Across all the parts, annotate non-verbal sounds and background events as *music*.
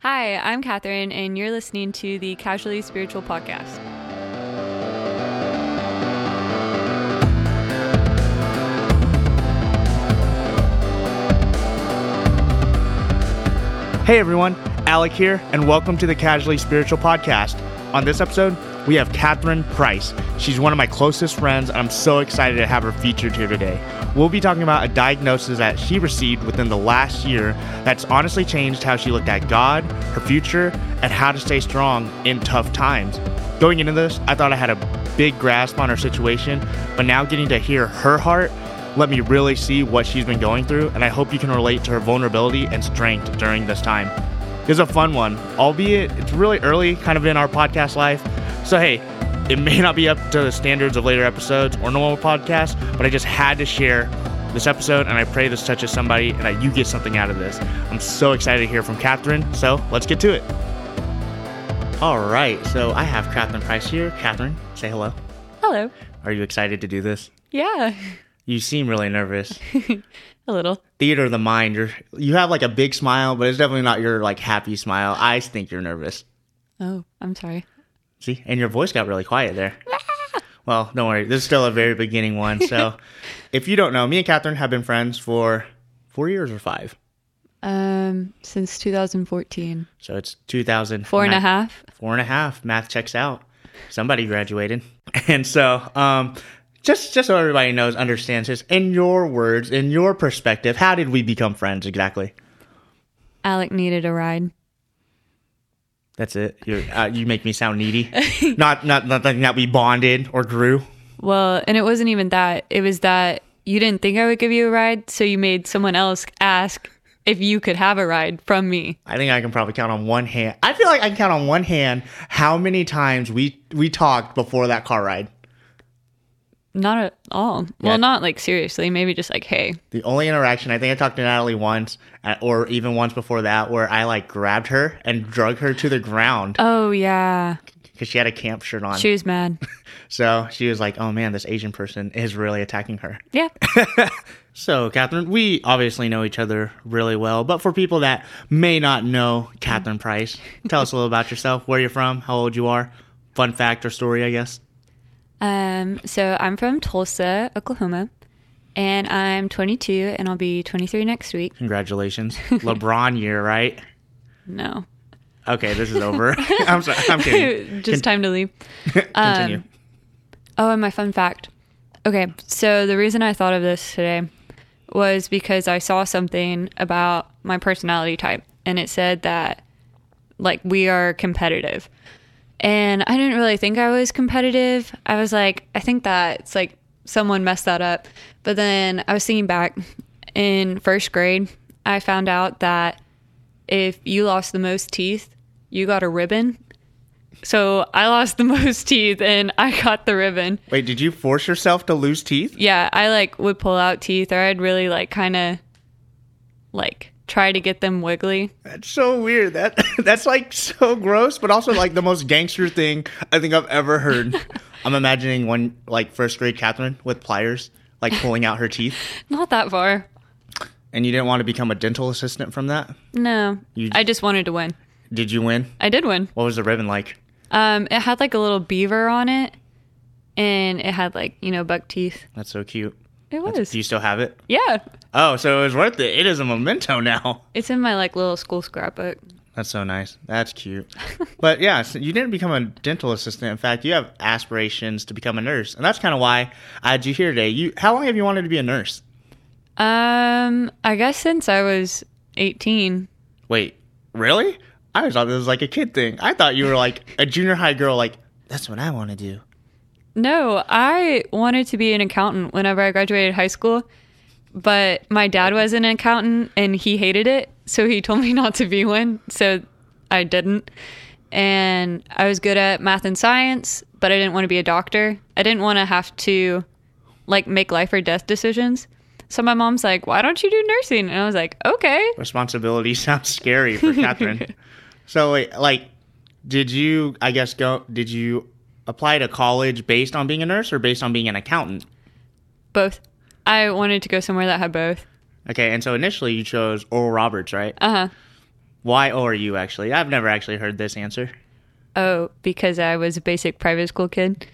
Hi, I'm Katherine, and you're listening to the Casually Spiritual Podcast. Hey everyone, Alec here, and welcome to the Casually Spiritual Podcast. On this episode, we have Katherine Price. She's one of my closest friends, and I'm so excited to have her featured here today. We'll be talking about a diagnosis that she received within the last year that's honestly changed how she looked at God, her future, and how to stay strong in tough times. Going into this, I thought I had a big grasp on her situation, but now getting to hear her heart let me really see what she's been going through, and I hope you can relate to her vulnerability and strength during this time. It's a fun one, albeit it's really early kind of in our podcast life. So, hey, it may not be up to the standards of later episodes or normal podcasts, but I just had to share this episode, and I pray this touches somebody and that you get something out of this. I'm so excited to hear from Katherine, so let's get to it. All right, so I have Katherine Price here. Katherine, say hello. Hello. Are you excited to do this? Yeah, You seem really nervous. *laughs* a little. theater of the mind. You're you have like a big smile, but it's definitely not your like happy smile. I think you're nervous. Oh, I'm sorry. See, and your voice got really quiet there. *laughs* well, don't worry. This is still a very beginning one. So, *laughs* if you don't know, me and Katherine have been friends for four years or five. Um, since 2014, So it's 2000. four and a half. Four and a half. Math checks out. Somebody graduated, and so um, just just so everybody knows, understands this. In your words, in your perspective, how did we become friends exactly? Alec needed a ride. That's it. Uh, you make me sound needy. *laughs* not not nothing that we bonded or grew. Well, and it wasn't even that. It was that you didn't think I would give you a ride, so you made someone else ask if you could have a ride from me. I think I can probably count on one hand. I feel like I can count on one hand how many times we we talked before that car ride. Not at all. Yeah. Well, not like seriously. Maybe just like, hey, The only interaction I think I talked to Natalie once, uh, or even once before that, where I like grabbed her and drug her to the ground oh yeah, because she had a camp shirt on. she was mad. *laughs* so she was like, "Oh man, this Asian person is really attacking her." Yeah. *laughs* So, Katherine, we obviously know each other really well, but for people that may not know Katherine Price, tell us a little about yourself, where you're from, how old you are, fun fact or story, I guess. Um, so I'm from Tulsa, Oklahoma, and I'm 22, and I'll be 23 next week. Congratulations. *laughs* LeBron year, right? No, Okay, this is over. *laughs* I'm sorry. I'm kidding. *laughs* just time to leave. Continue. Oh, and my fun fact. Okay, so the reason I thought of this today was because I saw something about my personality type, and it said that like we are competitive. And I didn't really think I was competitive. I was like, I think that it's like someone messed that up. But then I was thinking back in first grade, I found out that if you lost the most teeth, you got a ribbon. So I lost the *laughs* most teeth and I got the ribbon. Wait, did you force yourself to lose teeth? Yeah, I like would pull out teeth or I'd really like kind of like try to get them wiggly. That's so weird. That *laughs* that's like so gross, but also like the most gangster thing I think I've ever heard. *laughs* I'm imagining one like first grade Katherine with pliers, like pulling out her teeth. *laughs* Not that far. And you didn't want to become a dental assistant from that? No. You- I just wanted to win. Did you win? I did win. What was the ribbon like? Um it had like a little beaver on it and it had like, you know, buck teeth. That's so cute. It That's- was. do you still have it? Yeah. Oh, so it was worth it. It is a memento *laughs* now. It's in my like little school scrapbook. That's so nice. That's cute. *laughs* but yeah, so you didn't become a dental assistant. In fact, you have aspirations to become a nurse, and that's kind of why I had you here today. You, how long have you wanted to be a nurse? Um I guess since I was 18. Wait, really? I always thought this was like a kid thing. I thought you were like a junior high girl. Like that's what I want to do. No, I wanted to be an accountant whenever I graduated high school, but my dad was an accountant and he hated it, so he told me *laughs* not to be one. So I didn't. And I was good at math and science, but I didn't want to be a doctor. I didn't want to have to like make life or death decisions. So my mom's like, "Why don't you do nursing?" And I was like, "Okay." Responsibility *laughs* sounds scary for Katherine. *laughs* so, like, did you? I guess go. Did you apply to college based on being a nurse or based on being an accountant? Both. I wanted to go somewhere that had both. Okay, and so initially you chose Oral Roberts, right? Uh huh. Why ORU actually? I've never actually heard this answer. Oh, because I was a basic private school kid.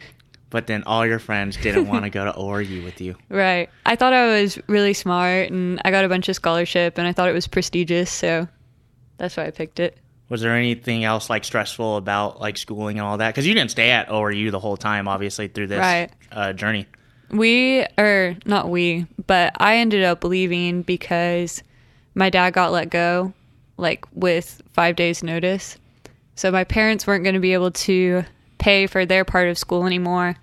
But then all your friends didn't want to go to ORU with you. *laughs* Right. I thought I was really smart and I got a bunch of scholarship and I thought it was prestigious, so that's why I picked it. Was there anything else like stressful about like schooling and all that? Because you didn't stay at ORU the whole time, obviously through this Right. uh, journey. We, or not we, but I ended up leaving because my dad got let go, like with five days' notice. So my parents weren't going to be able to pay for their part of school anymore.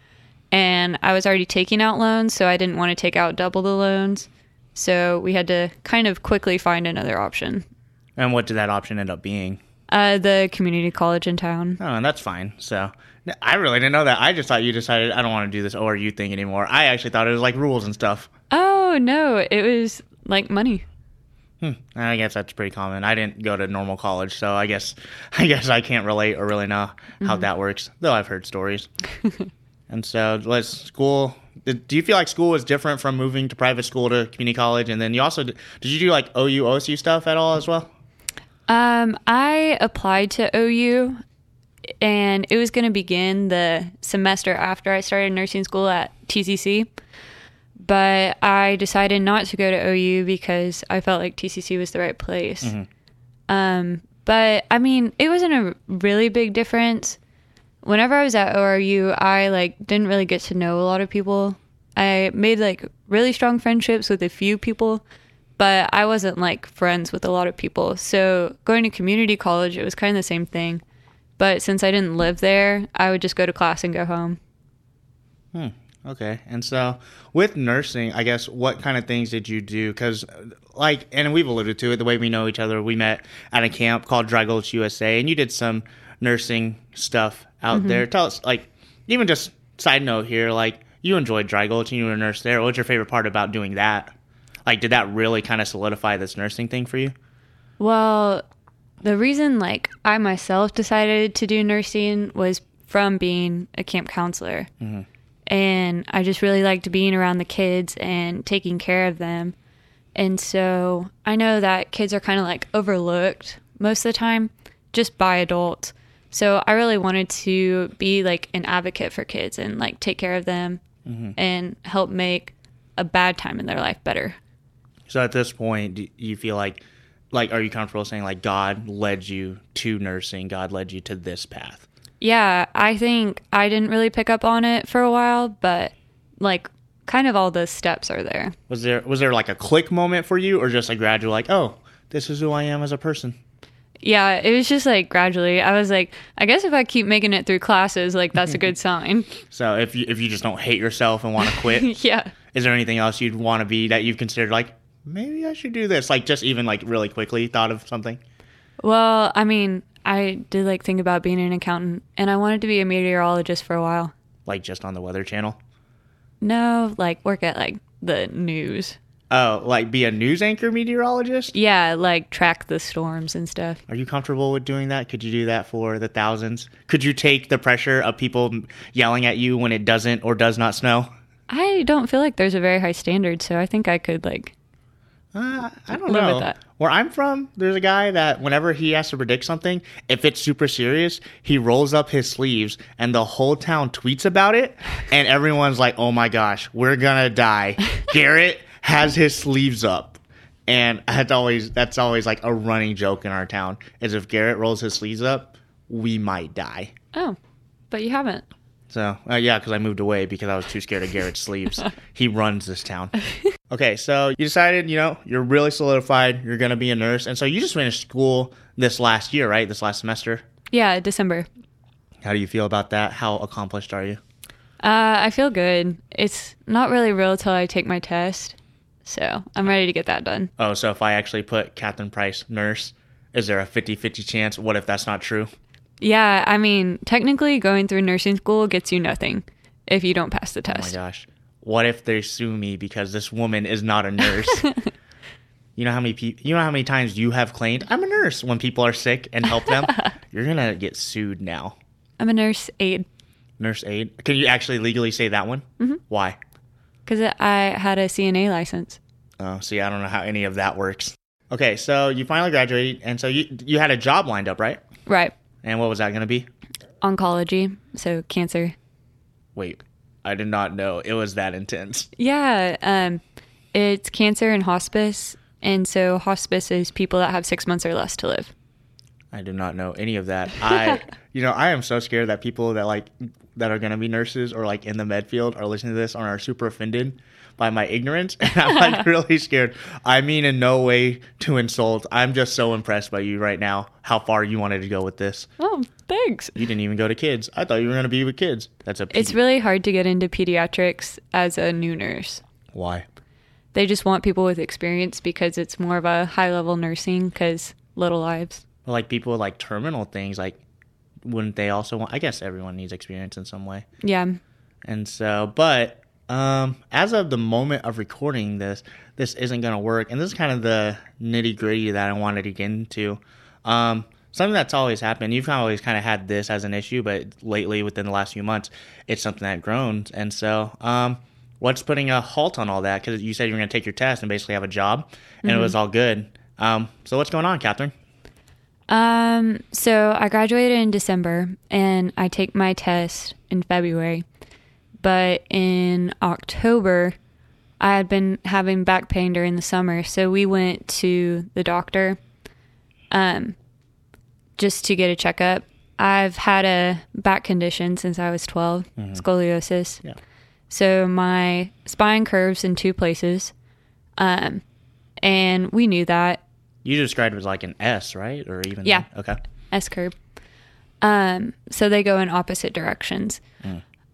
And I was already taking out loans, so I didn't want to take out double the loans. So we had to kind of quickly find another option. And what did that option end up being? Uh, the community college in town. Oh, and that's fine. So I really didn't know that. I just thought you decided I don't want to do this ORU thing anymore. I actually thought it was like rules and stuff. Oh, no, it was like money. Hmm. I guess that's pretty common. I didn't go to normal college, so I guess *laughs* I guess I can't relate or really know how that works. Though I've heard stories. *laughs* and so, let's school. Do you feel like school was different from moving to private school to community college? And then you also did you do like OU OSU stuff at all as well? Um, I applied to OU and it was going to begin the semester after I started nursing school at TCC. But I decided not to go to OU because I felt like TCC was the right place. Um, but I mean, it wasn't a really big difference. Whenever I was at ORU, I like didn't really get to know a lot of people. I made like really strong friendships with a few people, but I wasn't like friends with a lot of people. So going to community college, it was kind of the same thing. But since I didn't live there, I would just go to class and go home. Hmm. Okay. And so with nursing, I guess what kind of things did you do? Because, like, and we've alluded to it, the way we know each other, we met at a camp called Dry Gulch USA, and you did some nursing stuff out there. Tell us, like, even just side note here, like, you enjoyed Dry Gulch and you were a nurse there. What's your favorite part about doing that? Like, did that really kind of solidify this nursing thing for you? Well, the reason like I myself decided to do nursing was from being a camp counselor. Mm-hmm. And I just really liked being around the kids and taking care of them. And so I know that kids are kind of like overlooked most of the time just by adults. So I really wanted to be like an advocate for kids and like take care of them mm-hmm. and help make a bad time in their life better. So at this point, do you feel like, like, are you comfortable saying, like, God led you to nursing? God led you to this path? Yeah, I think I didn't really pick up on it for a while, but like kind of all the steps are there. Was there was there like a click moment for you, or just a gradual like, oh, this is who I am as a person? Yeah, it was just like gradually. I was like, I guess if I keep making it through classes, like that's a good *laughs* sign. So if you if you just don't hate yourself and want to quit, *laughs* yeah. is there anything else you'd want to be that you've considered like maybe I should do this? Like just even like really quickly thought of something. Well, I mean, I did like think about being an accountant and I wanted to be a meteorologist for a while. Like just on the Weather Channel. No, like work at like the news. Oh, like be a news anchor meteorologist? Yeah, like track the storms and stuff. Are you comfortable with doing that? Could you do that for the thousands? Could you take the pressure of people yelling at you when it doesn't or does not snow? I don't feel like there's a very high standard, so I think I could like Uh, I don't know. that. Where I'm from, there's a guy that whenever he has to predict something, if it's super serious, he rolls up his sleeves and the whole town tweets about it. And everyone's like, oh my gosh, we're gonna die. *laughs* Garrett has his sleeves up. And that's always that's always like a running joke in our town is if Garrett rolls his sleeves up, we might die. Oh, but you haven't. So uh, yeah, because I moved away because I was too scared of Garrett's sleeves. *laughs* He runs this town. Okay, so you decided, you know, you're really solidified. You're gonna be a nurse, and so you just finished school this last year, right? This last semester. Yeah, December. How do you feel about that? How accomplished are you? Uh, I feel good. It's not really real till I take my test, so I'm ready to get that done. Oh, so if I actually put Katherine Price nurse, is there a 50-50 chance? What if that's not true? Yeah, I mean, technically, going through nursing school gets you nothing if you don't pass the test. Oh my gosh. What if they sue me because this woman is not a nurse? *laughs* you know how many people you know how many times you have claimed I'm a nurse when people are sick and help them? *laughs* You're going to get sued now. I'm a nurse aide Nurse aide? Can you actually legally say that one? Mm-hmm. Why? because I had a CNA license. Oh, see, I don't know how any of that works. Okay, so you finally graduated, and so you you had a job lined up, right? Right. And what was that going to be? Oncology, so cancer. Wait, I did not know it was that intense. Yeah, um, it's cancer and hospice, and so hospice is people that have six months or less to live. I did not know any of that. I, *laughs* you know, I am so scared that people that like that are going to be nurses or like in the med field are listening to this and are super offended by my ignorance. *laughs* And I'm like *laughs* really scared. I mean, in no way to insult. I'm just so impressed by you right now, how far you wanted to go with this. Oh, thanks. You didn't even go to kids. I thought you were going to be with kids. That's a It's really hard to get into pediatrics as a new nurse. why. They just want people with experience because it's more of a high level nursing because little lives. Like people with like terminal things, like wouldn't they also want? I guess everyone needs experience in some way. Yeah. And so, but um, as of the moment of recording this, this isn't going to work. And this is kind of the nitty gritty that I wanted to get into. Um, something that's always happened. You've always kind of had this as an issue, but lately, within the last few months, it's something that grown. And so, um, what's putting a halt on all that? Because you said you were going to take your test and basically have a job, and it was all good. Um, so what's going on, Katherine? Um, so I graduated in December and I take my test in February. But in October, I had been having back pain during the summer, so we went to the doctor um just to get a checkup. I've had a back condition since I was 12, scoliosis. Yeah. So my spine curves in two places. Um and we knew that You described it as like an S, right? Or even Yeah. Okay. S curve. Um, so they go in opposite directions.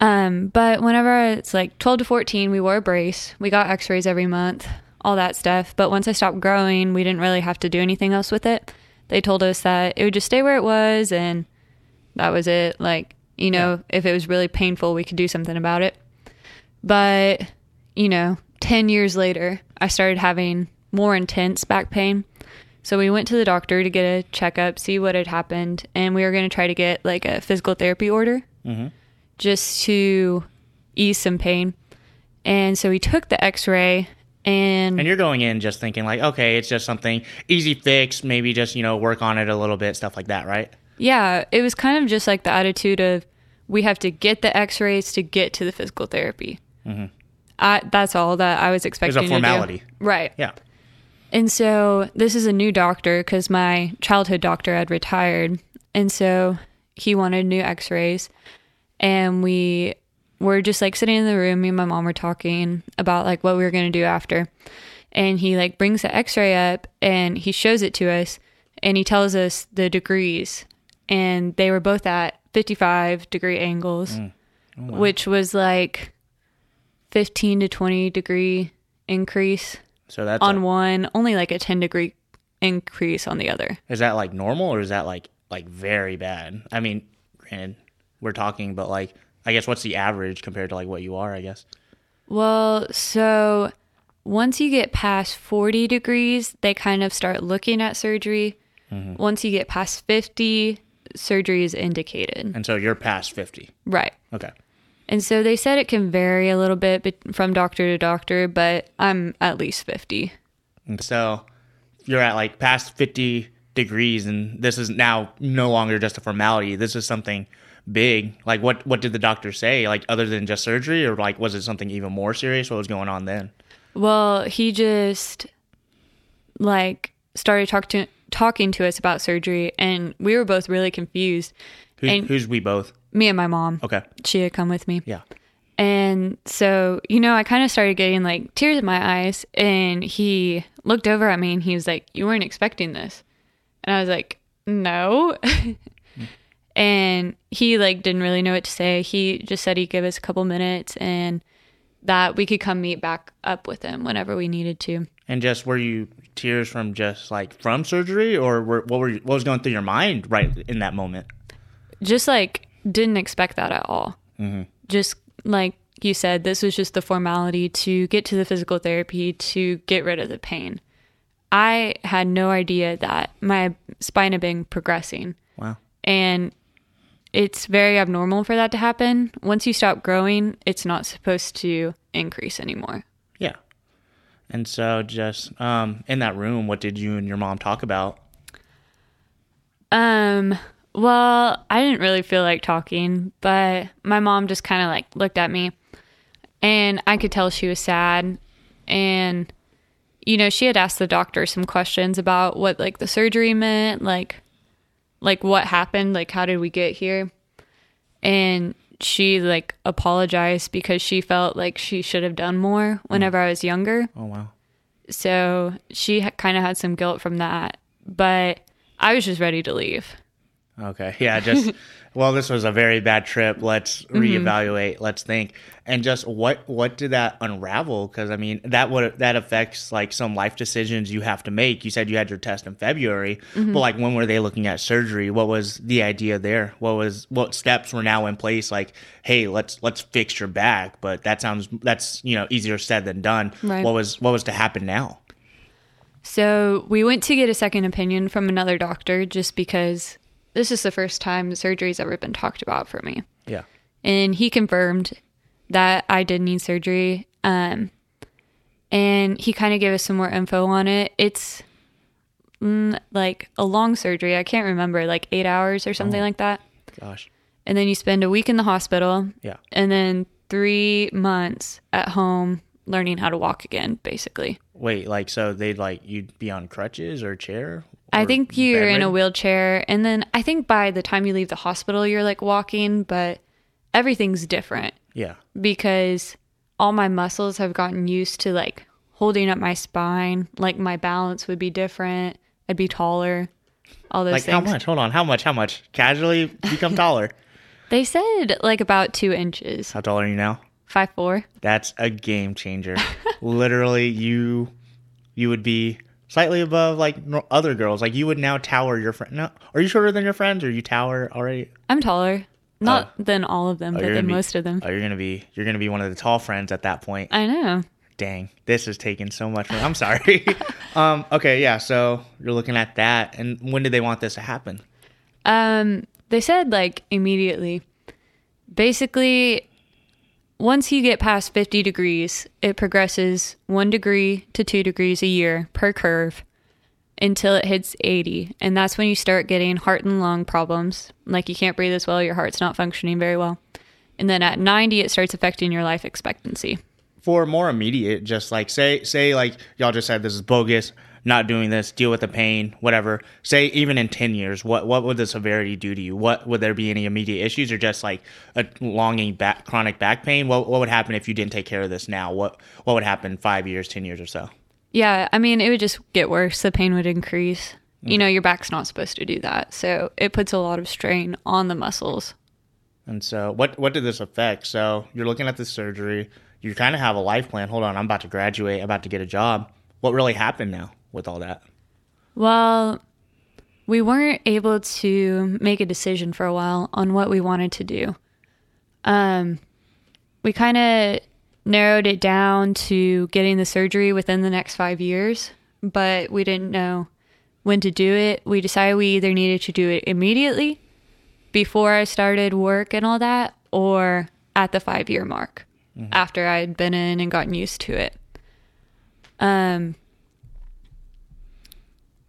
Um, but whenever it's like 12 to 14, we wore a brace. We got x rays every month, all that stuff. But once I stopped growing, we didn't really have to do anything else with it. They told us that it would just stay where it was and that was it. Like, you know, if it was really painful, we could do something about it. But, you know, 10 years later, I started having more intense back pain. So we went to the doctor to get a checkup, see what had happened, and we were going to try to get like a physical therapy order just to ease some pain. And so we took the x ray and, And you're going in just thinking like, okay, it's just something easy fix, maybe just, you know, work on it a little bit, stuff like that, right? yeah, it was kind of just like the attitude of we have to get the x rays to get to the physical therapy. Mm-hmm. I, that's all that I was expecting. to do. formality. Right. Yeah. And so this is a new doctor because my childhood doctor had retired. And so he wanted new x rays. And we were just like sitting in the room. Me and my mom were talking about like what we were going to do after. And he like brings the x ray up and he shows it to us and he tells us the degrees. And they were both at 55 degree angles, mm. oh, which was like 15 to 20 degree increase So that's on a- one, only like a 10 degree increase on the other. is that like normal or is that like like very bad? I mean, granted, we're talking, but like I guess what's the average compared to like what you are, I guess. Well, so once you get past 40 degrees, they kind of start looking at surgery. Mm-hmm. Once you get past 50, surgery is indicated. And so you're past 50. Right. Okay. And so they said it can vary a little bit from doctor to doctor, but I'm at least 50. And so you're at like past 50 degrees and this is now no longer just a formality. This is something big. Like what what did the doctor say? Like other than just surgery or like was it something even more serious? What was going on then? Well, he just like started talk to, talking to us about surgery, and we were both really confused. Who, And- who's we both? Me and my mom. Okay. She had come with me. Yeah. And so, you know, I kind of started getting like tears in my eyes. And he looked over at me and he was like, You weren't expecting this. And I was like, No. *laughs* and he like didn't really know what to say. He just said he'd give us a couple minutes and that we could come meet back up with him whenever we needed to. And just were you tears from just like from surgery or were, what were you, what was going through your mind right in that moment? Just like didn't expect that at all. Mm-hmm. Just like you said, this was just the formality to get to the physical therapy to get rid of the pain. I had no idea that my spine had been progressing. Wow. And it's very abnormal for that to happen. Once you stop growing, it's not supposed to increase anymore. Yeah. And so, just um, in that room, what did you and your mom talk about? Um, well, I didn't really feel like talking, but my mom just kind of like looked at me and I could tell she was sad. And, you know, she had asked the doctor some questions about what like the surgery meant, like, like what happened, like how did we get here? And she like apologized because she felt like she should have done more whenever I was younger. Oh wow. So she ha- kind of had some guilt from that, but I was just ready to leave. Okay. *laughs* Yeah. Just well, this was a very bad trip. Let's mm-hmm. reevaluate. Let's think. And just what what did that unravel? Because I mean, that would that affects like some life decisions you have to make. You said you had your test in February, mm-hmm. but like when were they looking at surgery? What was the idea there? What was what steps were now in place? Like, hey, let's let's fix your back. But that sounds that's you know easier said than done. Right. What was what was to happen now? So we went to get a second opinion from another doctor just because this is the first time surgery's ever been talked about for me. Yeah. And he confirmed that I did need surgery. Um, and he kind of gave us some more info on it. It's mm, like a long surgery. I can't remember, like eight hours or something like that. Gosh. And then you spend a week in the hospital Yeah. and then three months at home learning how to walk again, basically. Wait, like so they'd like you'd be on crutches or chair? I think you're in a wheelchair, and then I think by the time you leave the hospital, you're like walking, but everything's different Yeah. because all my muscles have gotten used to like holding up my spine. Like my balance would be different. I'd be taller. All those Like things. how much? Hold on. How much? How much? Casually become *laughs* taller. They said like about two inches, How tall are you now? five four. That's a game changer. Literally, you you would be slightly above like other girls. Like you would now tower your friend. No, are you shorter than your friends, or you tower already? I'm taller, not than all of them, Oh, but than be- most of them. Oh, you're gonna be you're gonna be one of the tall friends at that point. I know. Dang, this is taking so much. From, I'm sorry. *laughs* um. Okay. Yeah. So you're looking at that, and when did they want this to happen? Um, they said like immediately. Basically, once you get past 50 degrees, it progresses one degree to two degrees a year per curve until it hits 80. And that's when you start getting heart and lung problems. Like you can't breathe as well, your heart's not functioning very well. And then at 90, it starts affecting your life expectancy. for more immediate, just like say say like y'all just said this is bogus, not doing this, deal with the pain, whatever. Say even in ten years, what what would the severity do to you? What would there be any immediate issues or just like a longing back chronic back pain? What what would happen if you didn't take care of this now? What what would happen five years, ten years or so? Yeah, I mean, it would just get worse. The pain would increase. You know, your back's not supposed to do that. So it puts a lot of strain on the muscles. And so what what did this affect? So you're looking at the surgery, you kind of have a life plan. Hold on, I'm about to graduate, I'm about to get a job. What really happened now with all that? Well, we weren't able to make a decision for a while on what we wanted to do. Um, we kind of narrowed it down to getting the surgery within the next five years, but we didn't know when to do it. We decided we either needed to do it immediately before I started work and all that, or at the five year mark after I had been in and gotten used to it. Um,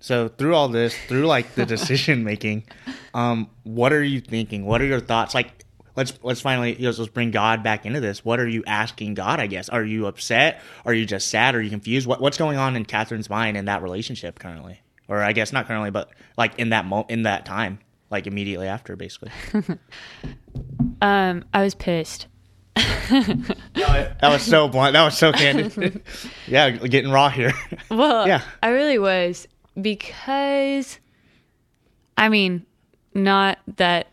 So through all this, through like the decision *laughs* making, um, what are you thinking? What are your thoughts? Like, let's let's finally let's, let's bring God back into this. What are you asking God? I guess. Are you upset? Are you just sad? Are you confused? What what's going on in Katherine's mind in that relationship currently? Or I guess not currently, but like in that mo- in that time, like immediately after, basically. *laughs* um, I was pissed. that was so blunt. That was so candid. *laughs* yeah, getting raw here. Well, Yeah. I really was because, I mean, not that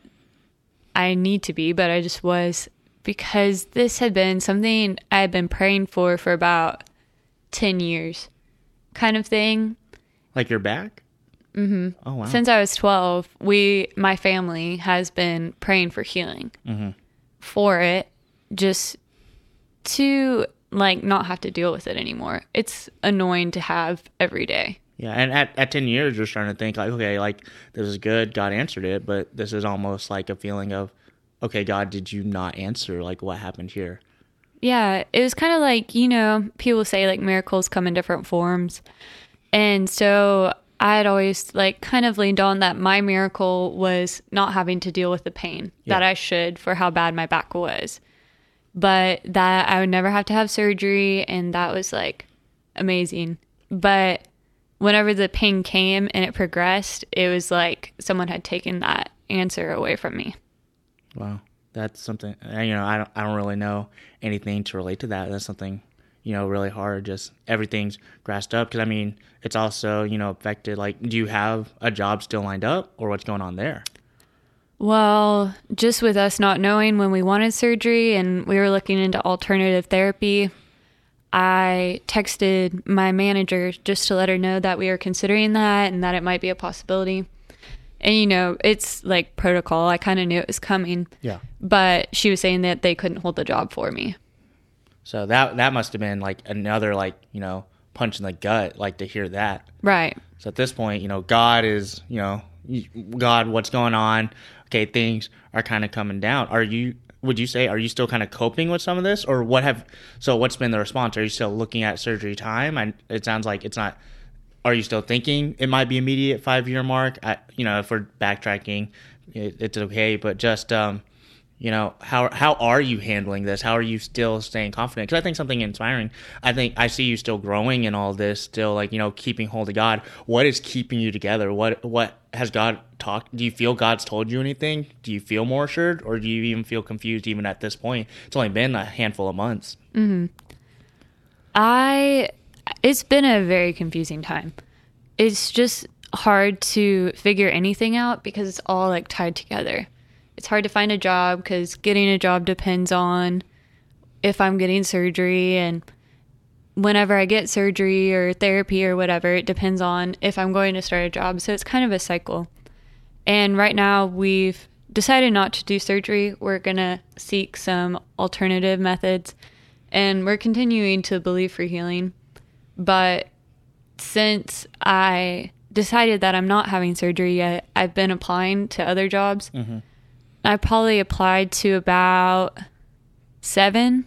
I need to be, but I just was because this had been something I had been praying for for about 10 years, kind of thing. like your back. Mm-hmm. Oh wow. Since I was 12, we, my family, has been praying for healing for it, just to like not have to deal with it anymore. It's annoying to have every day. Yeah, and at, at 10 years, you're starting to think, like, okay, like, this is good. God answered it. But this is almost like a feeling of, okay, God, did you not answer? Like, what happened here? Yeah, it was kind of like, you know, people say like miracles come in different forms. And so I had always like kind of leaned on that my miracle was not having to deal with the pain Yeah. that I should for how bad my back was. But that I would never have to have surgery and that was like amazing. But whenever the pain came and it progressed, it was like someone had taken that answer away from me. Wow, that's something. uh, You know, I don't. I don't really know anything to relate to that. That's something. You know, really hard. Just everything's grassed up. Because I mean, it's also you know affected. Like, do you have a job still lined up, or what's going on there? Well, just with us not knowing when we wanted surgery and we were looking into alternative therapy, I texted my manager just to let her know that we were considering that and that it might be a possibility. And you know, it's like protocol. I kind of knew it was coming, Yeah. but she was saying that they couldn't hold the job for me. So that that must have been like another like you know punch in the gut. Like to hear that. Right. So at this point, you know, God is, you know, God, what's going on? Okay, things are kind of coming down. Are you? Would you say are you still kind of coping with some of this, or what have? So what's been the response? Are you still looking at surgery time? And it sounds like it's not. Are you still thinking it might be immediate five year mark? I, you know, if we're backtracking, it, it's okay. But just um, you know how how are you handling this? How are you still staying confident? Because i think something inspiring i think i see you still growing in all this still like you know keeping hold of god. What is keeping you together? What what has god talked do you feel god's told you anything? Do you feel more assured or do you even feel confused even at this point? It's only been a handful of months. Mm-hmm. I it's been a very confusing time. It's just hard to figure anything out because it's all like tied together. It's hard to find a job because getting a job depends on if I'm getting surgery and whenever I get surgery or therapy or whatever, it depends on if I'm going to start a job. So it's kind of a cycle. And right now we've decided not to do surgery. We're going to seek some alternative methods and we're continuing to believe for healing. But since I decided that I'm not having surgery yet, I've been applying to other jobs. Mm-hmm. I probably applied to about seven,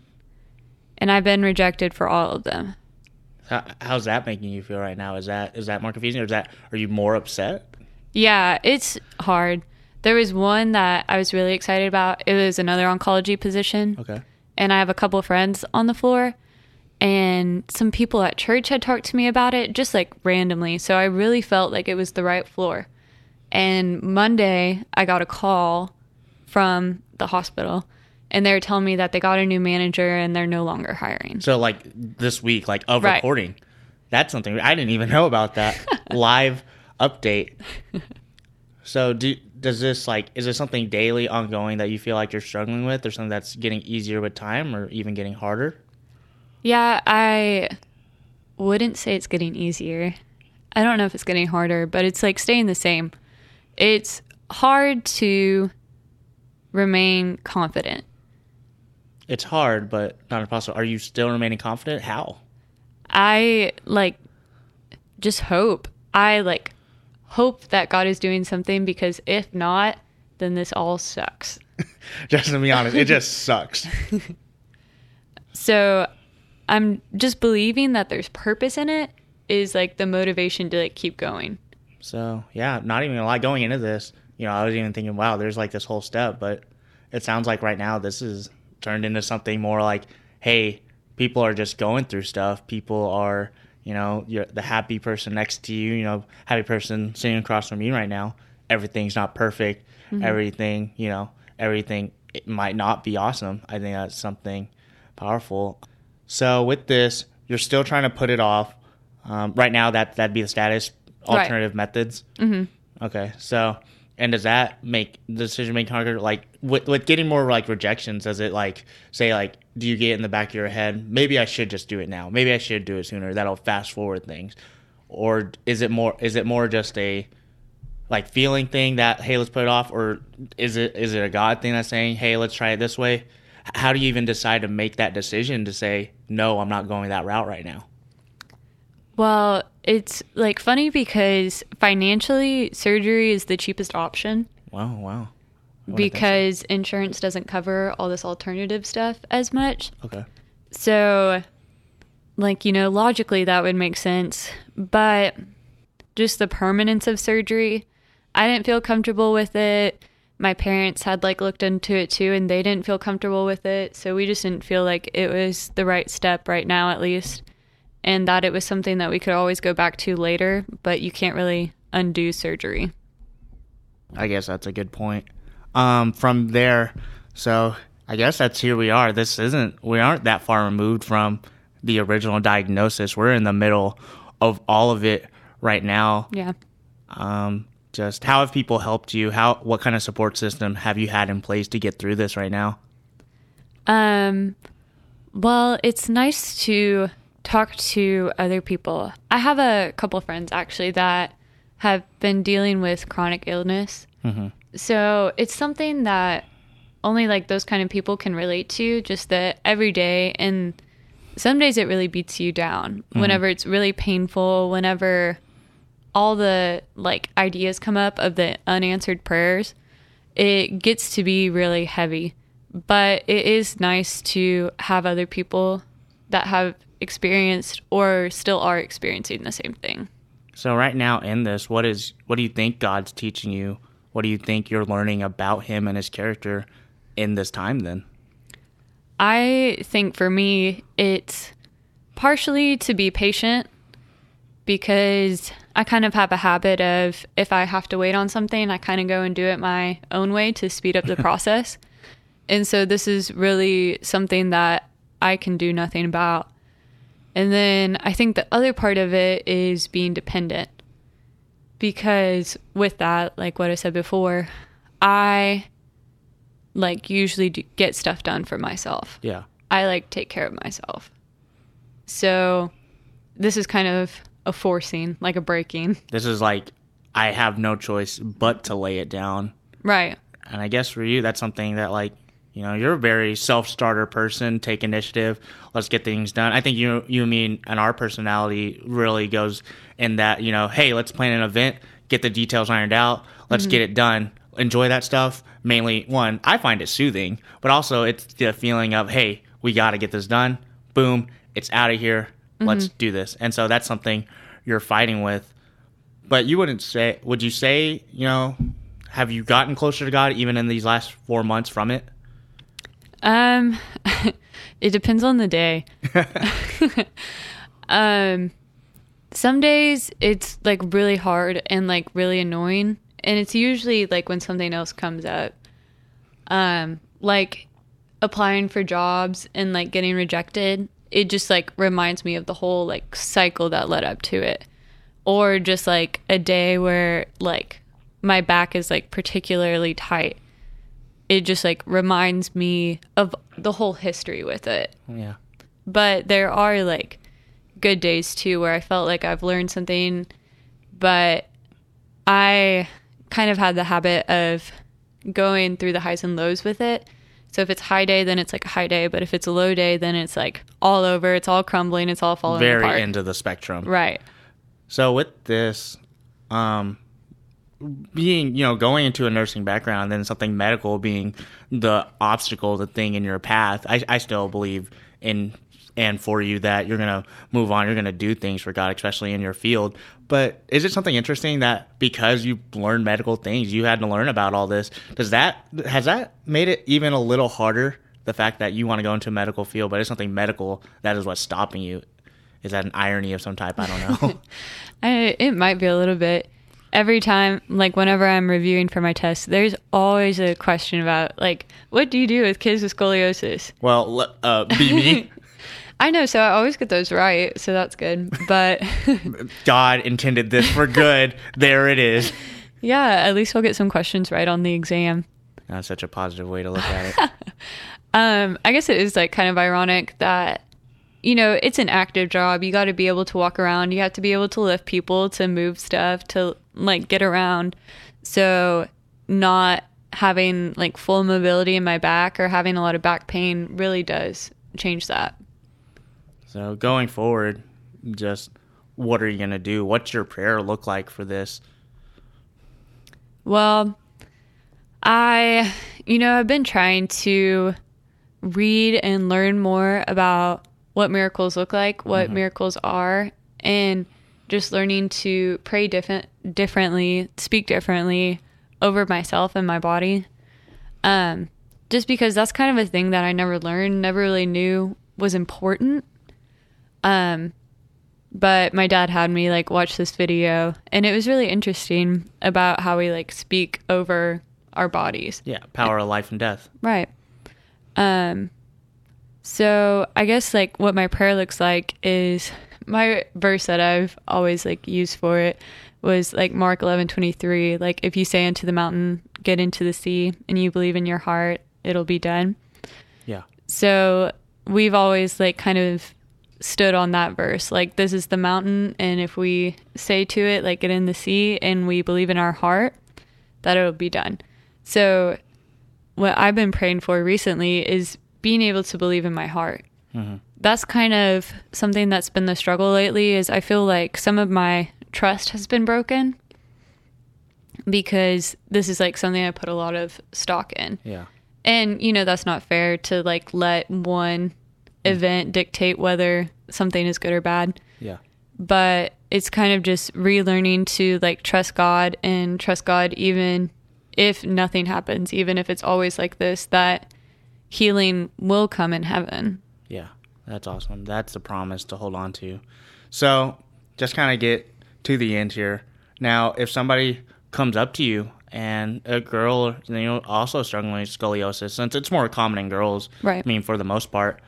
and I've been rejected for all of them. How, how's that making you feel right now is that is that more confusing or is that are you more upset Yeah, it's hard. There was one that I was really excited about. It was another oncology position. okay and I have a couple of friends on the floor and some people at church had talked to me about it just like randomly. So I really felt like it was the right floor. And Monday I got a call from the hospital and they were telling me that they got a new manager and they're no longer hiring. So like this week, like of Right. recording, that's something I didn't even know about that *laughs* live update. So do does this like is this something daily ongoing that you feel like you're struggling with, or something that's getting easier with time, or even getting harder? Yeah, I wouldn't say it's getting easier. I don't know if it's getting harder, but it's like staying the same. It's hard to remain confident. It's hard, but not impossible. Are you still remaining confident? How? I like just hope. I like hope that God is doing something because if not, then this all sucks. *laughs* Just to be honest, it just sucks. *laughs* So I'm just believing that there's purpose in it is like the motivation to like keep going. So yeah, not even a lot. Going into this, you know, I was even thinking, wow, there's like this whole step, but it sounds like right now this is turned into something more like, hey, people are just going through stuff. People are, you know, you're the happy person next to you, you know, happy person sitting across from you right now. Everything's not perfect. Everything, you know, everything it might not be awesome. I think that's something powerful. So with this, you're still trying to put it off. Um, right now, that that'd be the status. Right. Alternative methods. Mm-hmm. Okay, so and does that make the decision making harder? Like with with getting more like rejections, does it like say like do you get in the back of your head? Maybe I should just do it now. Maybe I should do it sooner. That'll fast forward things. Or is it more? Is it more just a like feeling thing that hey let's put it off or is it is it a god thing that's saying hey let's try it this way how do you even decide to make that decision to say no i'm not going that route right now Well, it's like funny because financially, surgery is the cheapest option wow wow I so. because insurance doesn't cover all this alternative stuff as much. okay So, like, you know, logically that would make sense. But just the permanence of surgery, I didn't feel comfortable with it. My parents had like looked into it too and they didn't feel comfortable with it. So we just didn't feel like it was the right step right now, at least. And that it was something that we could always go back to later, but you can't really undo surgery. I guess that's a good point. Um, from there, so I guess that's here we are. This isn't, we aren't that far removed from the original diagnosis. We're in the middle of all of it right now. Yeah. Um, just how have people helped you? How, what kind of support system have you had in place to get through this right now? Um, well, it's nice to talk to other people. I have a couple friends actually that have been dealing with chronic illness. Mm-hmm. So it's something that only like those kind of people can relate to, just that every day. And some days it really beats you down whenever it's really painful, whenever all the like ideas come up of the unanswered prayers, it gets to be really heavy. But it is nice to have other people that have experienced or still are experiencing the same thing. So right now in this, what is what do you think God's teaching you? What do you think you're learning about him and his character in this time then? I think for me, it's partially to be patient because I kind of have a habit of if I have to wait on something, I kind of go and do it my own way to speed up the *laughs* process. And so this is really something that I can do nothing about. And then I think the other part of it is being dependent. Because with that, like what I said before, I like usually do get stuff done for myself. Yeah. I like take care of myself. So this is kind of a forcing, like a breaking. This is like I have no choice but to lay it down. Right. And I guess for you that's something that like you know, you're a very self-starter person, take initiative, let's get things done. I think you you mean and our personality really goes in that, you know, hey, let's plan an event, get the details ironed out, let's mm-hmm. get it done. Enjoy that stuff. Mainly one, I find it soothing, but also it's the feeling of, hey, we got to get this done. Boom, it's out of here. Let's mm-hmm. do this. And so that's something you're fighting with. But you wouldn't say, would you say, you know, have you gotten closer to God even in these last four months from it? Um *laughs* it depends on the day. *laughs* um some days it's like really hard and like really annoying and it's usually like when something else comes up. Um like applying for jobs and like getting rejected. It just like reminds me of the whole like cycle that led up to it. Or just like a day where like my back is like particularly tight it just like reminds me of the whole history with it. Yeah. But there are like good days too where I felt like I've learned something, but I kind of had the habit of going through the highs and lows with it. So if it's high day, then it's like a high day, but if it's a low day, then it's like all over, it's all crumbling, it's all falling Very apart. end of the spectrum. Right. So with this, um, being you know going into a nursing background, and then something medical being the obstacle, the thing in your path, I, I still believe in and for you that you're gonna move on, you're gonna do things for God, especially in your field. But is it something interesting that because you learned medical things, you had to learn about all this? Does that has that made it even a little harder? The fact that you want to go into a medical field, but it's something medical that is what's stopping you. Is that an irony of some type? I don't know. *laughs* I, it might be a little bit. Every time, like whenever I'm reviewing for my test, there's always a question about like, what do you do with kids with scoliosis? well, uh, be me. *laughs* I know, so I always get those right, so that's good. But *laughs* God intended this for good. there it is. *laughs* yeah, at least I'll get some questions right on the exam. That's such a positive way to look at it. Um, I guess it is like kind of ironic that you know it's an active job. You got to be able to walk around. You have to be able to lift people, to move stuff, to like get around. So not having like full mobility in my back or having a lot of back pain really does change that. so going forward, just what are you gonna do? What's your prayer look like for this? Well, I, you know, I've been trying to read and learn more about what miracles look like, what mm-hmm. miracles are, and just learning to pray different differently, speak differently over myself and my body. Um, just because that's kind of a thing that I never learned, never really knew was important. Um, but my dad had me like watch this video, and it was really interesting about how we like speak over our bodies. Yeah, power of life and death. Right. Um so I guess like what my prayer looks like is my verse that I've always like used for it was like Mark 11:23 like if you say unto the mountain get into the sea and you believe in your heart it'll be done. Yeah. So we've always like kind of stood on that verse like this is the mountain and if we say to it like get in the sea and we believe in our heart that it'll be done. So what I've been praying for recently is being able to believe in my heart. Mm-hmm. That's kind of something that's been the struggle lately is I feel like some of my trust has been broken because this is like something I put a lot of stock in. Yeah. And you know that's not fair to like let one mm. event dictate whether something is good or bad Yeah. but it's kind of just relearning to like trust God and trust God even if nothing happens, even if it's always like this, that healing will come in heaven. Yeah, that's awesome. That's a promise to hold on to. So, just kind of get to the end here. Now, if somebody comes up to you and a girl, you know, also struggling with scoliosis, since it's more common in girls, Right. I mean, for the most part,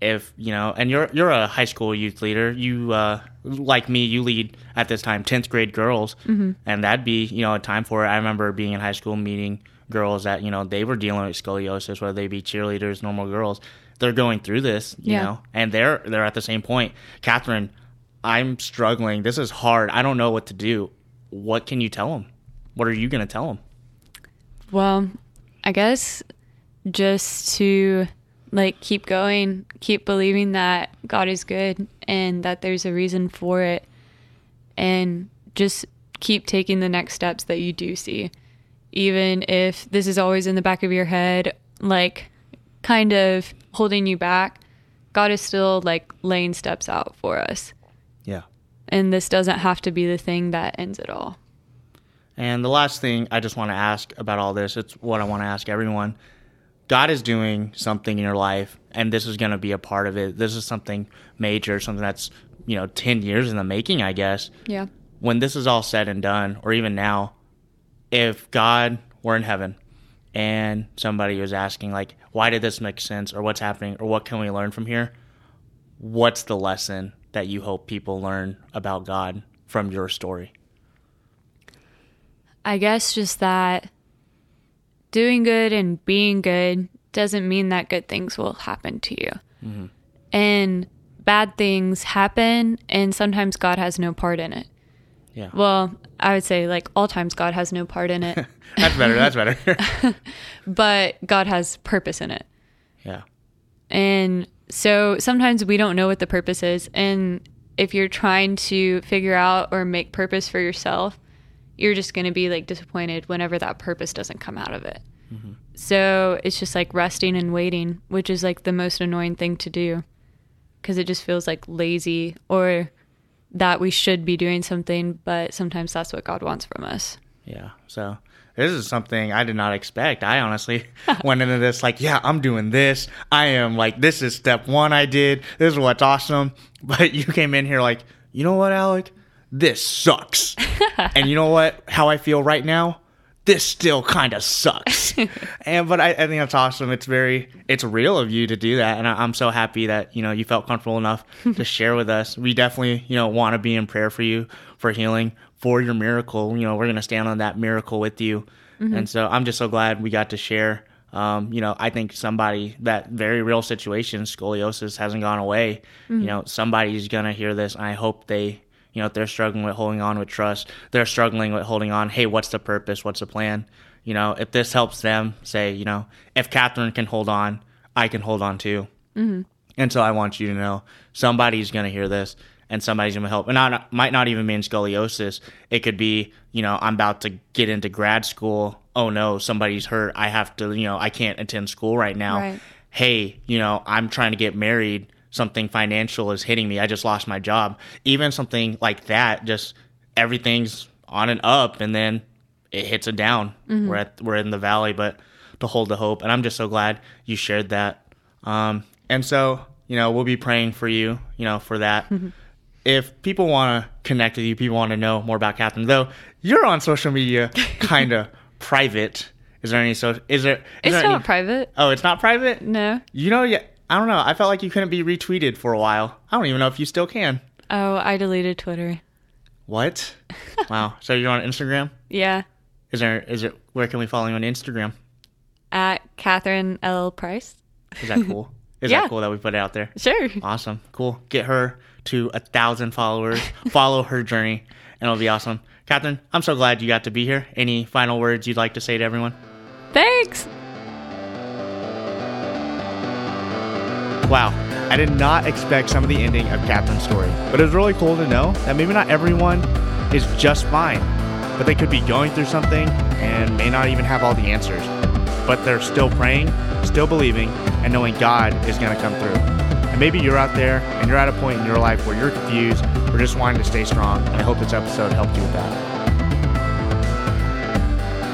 if you know, and you're you're a high school youth leader, you uh, like me, you lead at this time tenth grade girls, Mm-hmm. and that'd be you know a time for it. I remember being in high school meeting girls that you know they were dealing with scoliosis, whether they be cheerleaders, normal girls. They're going through this, you Yeah. know, and they're they're at the same point. Katherine, I'm struggling. This is hard. I don't know what to do. What can you tell them? What are you going to tell them? Well, I guess just to like keep going, keep believing that God is good and that there's a reason for it, and just keep taking the next steps that you do see. Even if this is always in the back of your head, like kind of holding you back, God is still like laying steps out for us. And this doesn't have to be the thing that ends it all. And the last thing I just want to ask about all this, it's what I want to ask everyone. God is doing something in your life, and this is going to be a part of it. This is something major, something that's, you know, 10 years in the making, I guess. Yeah. When this is all said and done, or even now, if God were in heaven and somebody was asking, like, why did this make sense, or what's happening, or what can we learn from here? What's the lesson that you hope people learn about God from your story? I guess just that doing good and being good doesn't mean that good things will happen to you. Mm-hmm. And bad things happen, and sometimes God has no part in it. Yeah. Well, I would say like all times God has no part in it, *laughs* That's better. That's better. *laughs* but God has purpose in it. yeah. And so sometimes we don't know what the purpose is. And if you're trying to figure out or make purpose for yourself, you're just going to be like disappointed whenever that purpose doesn't come out of it. Mm-hmm. So it's just like resting and waiting, which is like the most annoying thing to do because it just feels like lazy or that we should be doing something, but sometimes that's what God wants from us. Yeah. So this is something I did not expect. I honestly *laughs* went into this like, yeah, I'm doing this. I am like, this is step one I did. This is what's awesome. *laughs* But you came in here like, you know what, Alec? This sucks. *laughs* and you know what? How I feel right now? This still kind of sucks. and but I, I think that's awesome. It's very, it's real of you to do that, and I, I'm so happy that you know you felt comfortable enough to share with us. We definitely, you know, want to be in prayer for you for healing, for your miracle. You know, we're gonna stand on that miracle with you, and so I'm just so glad we got to share. Um, you know, I think somebody that very real situation, scoliosis, hasn't gone away. You know, somebody's gonna hear this, and I hope they you know, if they're struggling with holding on with trust, they're struggling with holding on. Hey, what's the purpose? What's the plan? You know, if this helps them say, you know, if Katherine can hold on, I can hold on too. Mm-hmm. And so I want you to know somebody's going to hear this and somebody's to help. And not, might not even mean scoliosis. It could be, you know, I'm about to get into grad school. Oh no, somebody's hurt. I have to, you know, I can't attend school right now. Right. Hey, you know, I'm trying to get married something financial is hitting me. I just lost my job. Even something like that, just everything's on and up, and then it hits a down. We're at we're in the valley, but to hold the hope. And I'm just so glad you shared that. Um, and so you know we'll be praying for you. You know for that. *laughs* If people want to connect with you, people want to know more about Katherine. Though you're on social media, *laughs* kind of private. Is there any social? Is there? Is It's there not any, private. Oh, it's not private. No. You know, yeah. I don't know. I felt like you couldn't be retweeted for a while. I don't even know if you still can. Oh, I deleted Twitter. What? *laughs* wow. So you're on Instagram? Yeah. Is there? Is it? Where can we follow you on Instagram? At Katherine L. Price. Is that cool? *laughs* Is Yeah. that cool that we put it out there? Sure. Awesome. Cool. Get her to a thousand followers. *laughs* Follow her journey, and it'll be awesome. Katherine, I'm so glad you got to be here. Any final words you'd like to say to everyone? Thanks. Wow. I did not expect some of the ending of Katherine's story, but it was really cool to know that maybe not everyone is just fine, but they could be going through something and may not even have all the answers. But they're still praying, still believing, and knowing God is going to come through. And maybe you're out there and you're at a point in your life where you're confused or just wanting to stay strong. And I hope this episode helped you with that.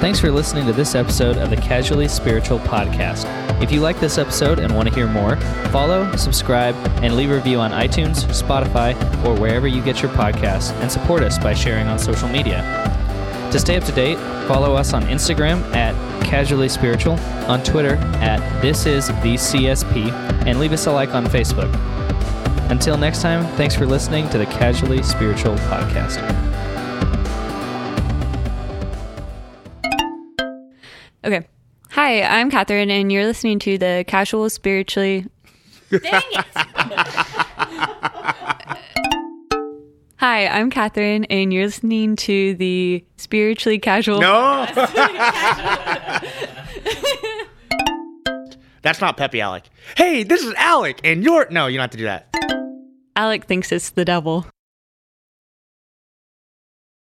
Thanks for listening to this episode of the Casually Spiritual Podcast. If you like this episode and want to hear more, follow, subscribe, and leave a review on iTunes, Spotify, or wherever you get your podcasts, and support us by sharing on social media. To stay up to date, follow us on Instagram at Casually Spiritual, on Twitter at This Is The CSP, and leave us a like on Facebook. Until next time, thanks for listening to the Casually Spiritual Podcast. Okay. Hi, I'm Katherine, and you're listening to the Casual Spiritually. Dang it! *laughs* Hi, I'm Katherine, and you're listening to the Spiritually Casual. No! *laughs* That's not Peppy Alec. Hey, this is Alec, and you're. No, you don't have to do that. Alec thinks it's the devil.